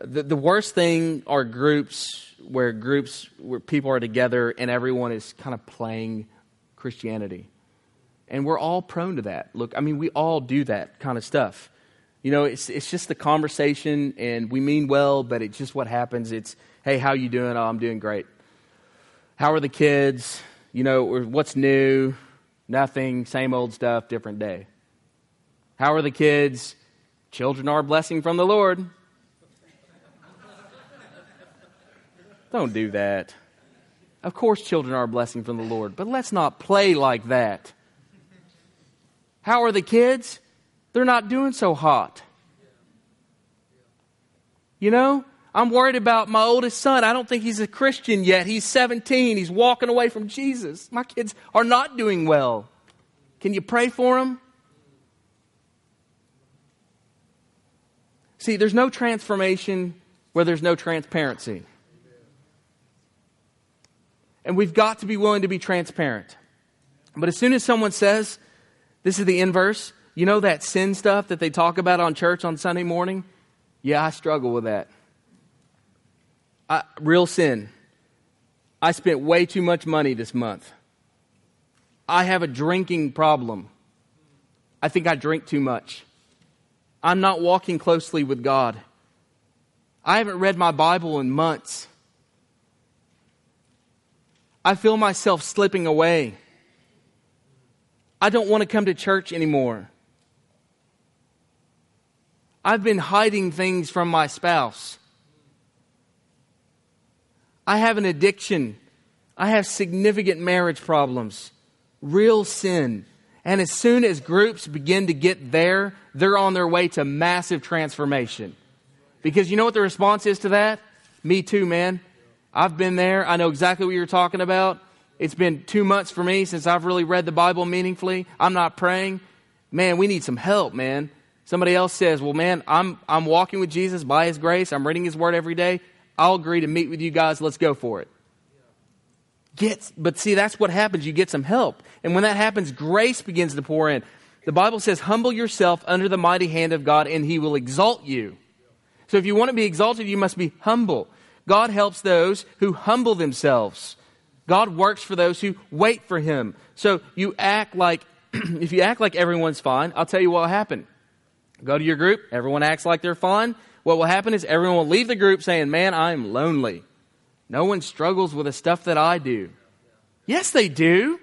The, the worst thing are groups where groups where people are together and everyone is kind of playing Christianity. And we're all prone to that. Look, I mean, we all do that kind of stuff. You know, it's it's just the conversation and we mean well, but it's just what happens. It's, hey, how you doing? Oh, I'm doing great. How are the kids? You know, what's new? Nothing, same old stuff, different day. How are the kids? Children are a blessing from the Lord. Don't do that. Of course, children are a blessing from the Lord, but let's not play like that. How are the kids? They're not doing so hot. You know, I'm worried about my oldest son. I don't think he's a Christian yet. He's 17. He's walking away from Jesus. My kids are not doing well. Can you pray for them? See, there's no transformation where there's no transparency. And we've got to be willing to be transparent. But as soon as someone says, this is the inverse, you know that sin stuff that they talk about on church on Sunday morning? Yeah, I struggle with that. I, real sin. I spent way too much money this month. I have a drinking problem. I think I drink too much. I'm not walking closely with God. I haven't read my Bible in months. I feel myself slipping away. I don't want to come to church anymore. I've been hiding things from my spouse. I have an addiction. I have significant marriage problems, real sin. And as soon as groups begin to get there, they're on their way to massive transformation. Because you know what the response is to that? Me too, man. I've been there. I know exactly what you're talking about. It's been two months for me since I've really read the Bible meaningfully. I'm not praying. Man, we need some help, man. Somebody else says, Well, man, I'm, I'm walking with Jesus by His grace. I'm reading His Word every day. I'll agree to meet with you guys. Let's go for it. Get, but see, that's what happens. You get some help. And when that happens, grace begins to pour in. The Bible says, Humble yourself under the mighty hand of God, and He will exalt you. So if you want to be exalted, you must be humble. God helps those who humble themselves. God works for those who wait for him. So you act like, if you act like everyone's fine, I'll tell you what will happen. Go to your group, everyone acts like they're fine. What will happen is everyone will leave the group saying, Man, I'm lonely. No one struggles with the stuff that I do. Yes, they do.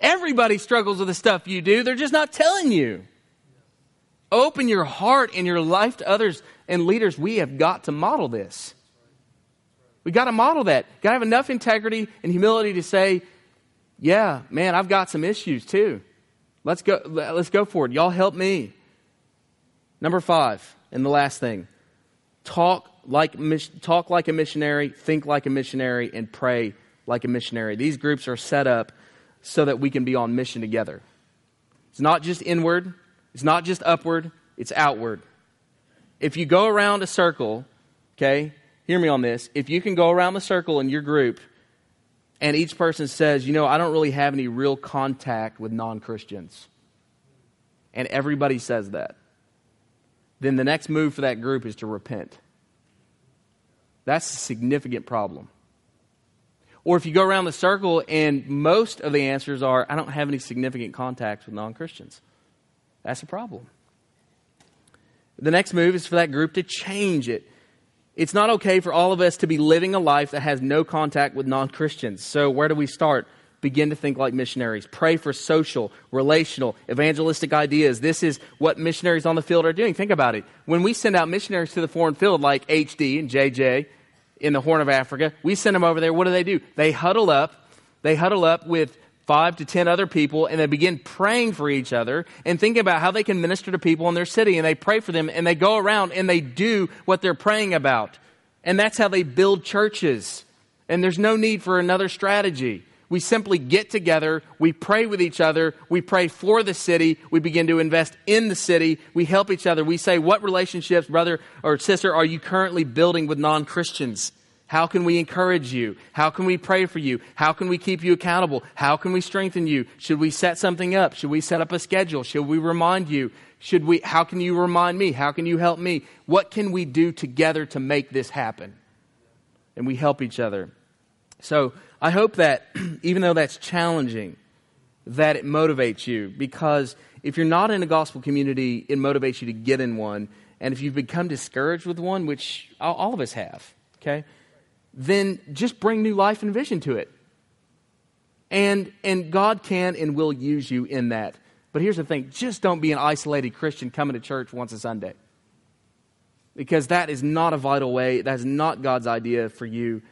Everybody struggles with the stuff you do. They're just not telling you. Open your heart and your life to others and leaders. We have got to model this. We got to model that. Got to have enough integrity and humility to say, "Yeah, man, I've got some issues too. Let's go. Let's go for it. Y'all help me." Number five, and the last thing: talk like talk like a missionary, think like a missionary, and pray like a missionary. These groups are set up so that we can be on mission together. It's not just inward. It's not just upward. It's outward. If you go around a circle okay, hear me on this. If you can go around the circle in your group and each person says, you know, I don't really have any real contact with non Christians, and everybody says that, then the next move for that group is to repent. That's a significant problem. Or if you go around the circle and most of the answers are, I don't have any significant contacts with non Christians, that's a problem. The next move is for that group to change it. It's not okay for all of us to be living a life that has no contact with non Christians. So, where do we start? Begin to think like missionaries. Pray for social, relational, evangelistic ideas. This is what missionaries on the field are doing. Think about it. When we send out missionaries to the foreign field, like HD and JJ in the Horn of Africa, we send them over there. What do they do? They huddle up. They huddle up with five to ten other people and they begin praying for each other and think about how they can minister to people in their city and they pray for them and they go around and they do what they're praying about. And that's how they build churches. And there's no need for another strategy. We simply get together, we pray with each other, we pray for the city, we begin to invest in the city, we help each other. We say, What relationships, brother or sister, are you currently building with non Christians? How can we encourage you? How can we pray for you? How can we keep you accountable? How can we strengthen you? Should we set something up? Should we set up a schedule? Should we remind you? Should we how can you remind me? How can you help me? What can we do together to make this happen? And we help each other. So, I hope that even though that's challenging, that it motivates you because if you're not in a gospel community, it motivates you to get in one. And if you've become discouraged with one, which all of us have, okay? Then just bring new life and vision to it. And, and God can and will use you in that. But here's the thing just don't be an isolated Christian coming to church once a Sunday. Because that is not a vital way, that is not God's idea for you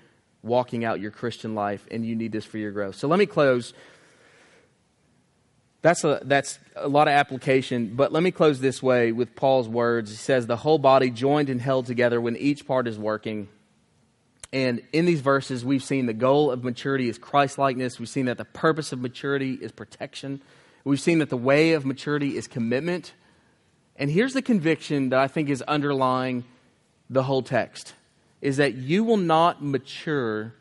walking out your Christian life, and you need this for your growth. So let me close. That's a, that's a lot of application, but let me close this way with Paul's words. He says, The whole body joined and held together when each part is working and in these verses, we've seen the goal of maturity is Christ likeness. We've seen that the purpose of maturity is protection. We've seen that the way of maturity is commitment. And here's the conviction that I think is underlying the whole text is that you will not mature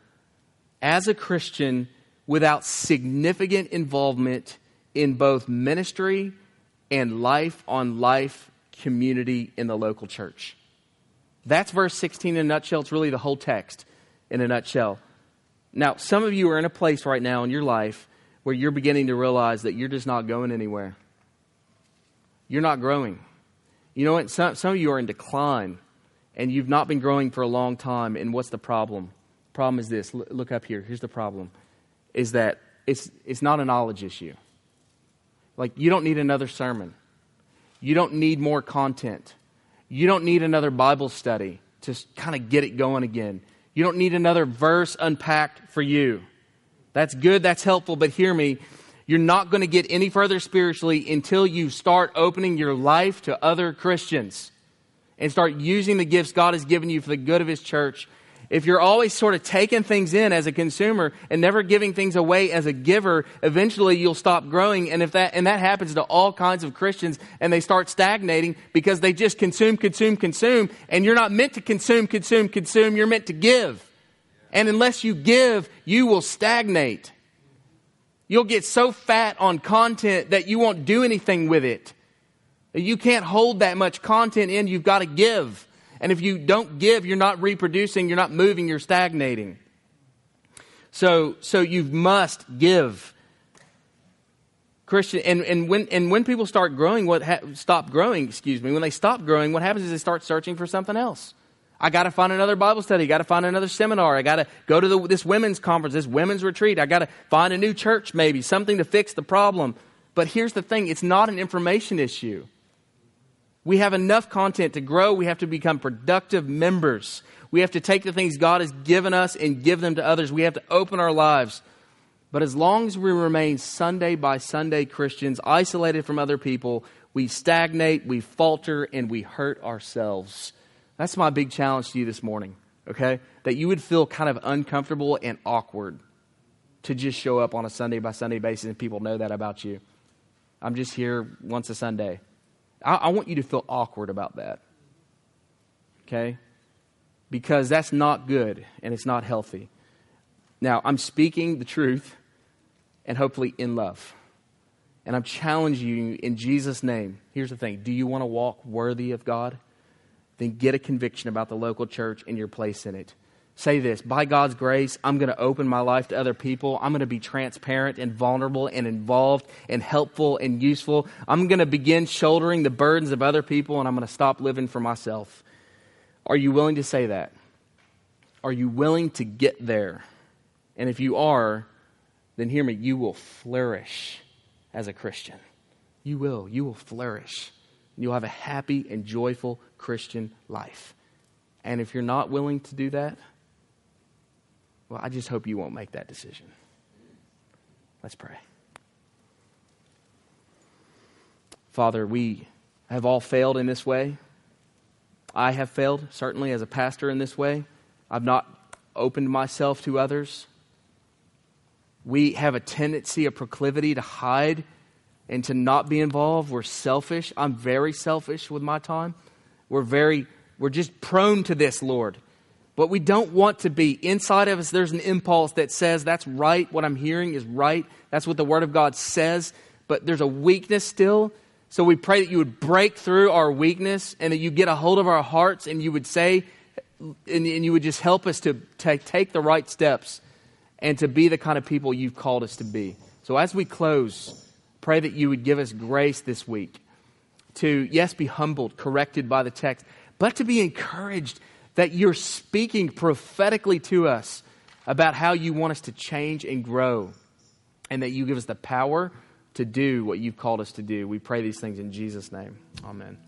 as a Christian without significant involvement in both ministry and life on life community in the local church. That's verse 16 in a nutshell. It's really the whole text in a nutshell. Now, some of you are in a place right now in your life where you're beginning to realize that you're just not going anywhere. You're not growing. You know what? Some, some of you are in decline and you've not been growing for a long time. And what's the problem? Problem is this look up here. Here's the problem is that it's, it's not a knowledge issue. Like, you don't need another sermon, you don't need more content. You don't need another Bible study to kind of get it going again. You don't need another verse unpacked for you. That's good, that's helpful, but hear me. You're not going to get any further spiritually until you start opening your life to other Christians and start using the gifts God has given you for the good of His church if you're always sort of taking things in as a consumer and never giving things away as a giver, eventually you'll stop growing. And if that, and that happens to all kinds of Christians and they start stagnating because they just consume, consume, consume. And you're not meant to consume, consume, consume. You're meant to give. And unless you give, you will stagnate. You'll get so fat on content that you won't do anything with it. You can't hold that much content in. You've got to give. And if you don't give, you're not reproducing, you're not moving, you're stagnating. So, so you must give. Christian, and, and, when, and when people start growing, what ha- stop growing, excuse me, when they stop growing, what happens is they start searching for something else. I got to find another Bible study. I got to find another seminar. I got to go to the, this women's conference, this women's retreat. I got to find a new church, maybe something to fix the problem. But here's the thing: it's not an information issue. We have enough content to grow. We have to become productive members. We have to take the things God has given us and give them to others. We have to open our lives. But as long as we remain Sunday by Sunday Christians, isolated from other people, we stagnate, we falter, and we hurt ourselves. That's my big challenge to you this morning, okay? That you would feel kind of uncomfortable and awkward to just show up on a Sunday by Sunday basis and people know that about you. I'm just here once a Sunday. I, I want you to feel awkward about that. Okay? because that's not good and it's not healthy. Now, I'm speaking the truth and hopefully in love. And I'm challenging you in Jesus' name. Here's the thing do you want to walk worthy of God? Then get a conviction about the local church and your place in it. Say this by God's grace, I'm going to open my life to other people. I'm going to be transparent and vulnerable and involved and helpful and useful. I'm going to begin shouldering the burdens of other people and I'm going to stop living for myself. Are you willing to say that? Are you willing to get there? And if you are, then hear me, you will flourish as a Christian. You will. You will flourish. You'll have a happy and joyful Christian life. And if you're not willing to do that, well, I just hope you won't make that decision. Let's pray. Father, we have all failed in this way. I have failed, certainly, as a pastor in this way. I've not opened myself to others. We have a tendency, a proclivity to hide and to not be involved. We're selfish. I'm very selfish with my time. We're very, we're just prone to this, Lord. But we don't want to be. Inside of us, there's an impulse that says, that's right. What I'm hearing is right. That's what the Word of God says. But there's a weakness still. So we pray that you would break through our weakness and that you get a hold of our hearts and you would say, and, and you would just help us to take, take the right steps and to be the kind of people you've called us to be. So as we close, pray that you would give us grace this week to, yes, be humbled, corrected by the text, but to be encouraged that you're speaking prophetically to us about how you want us to change and grow, and that you give us the power to do what you've called us to do. We pray these things in Jesus' name. Amen.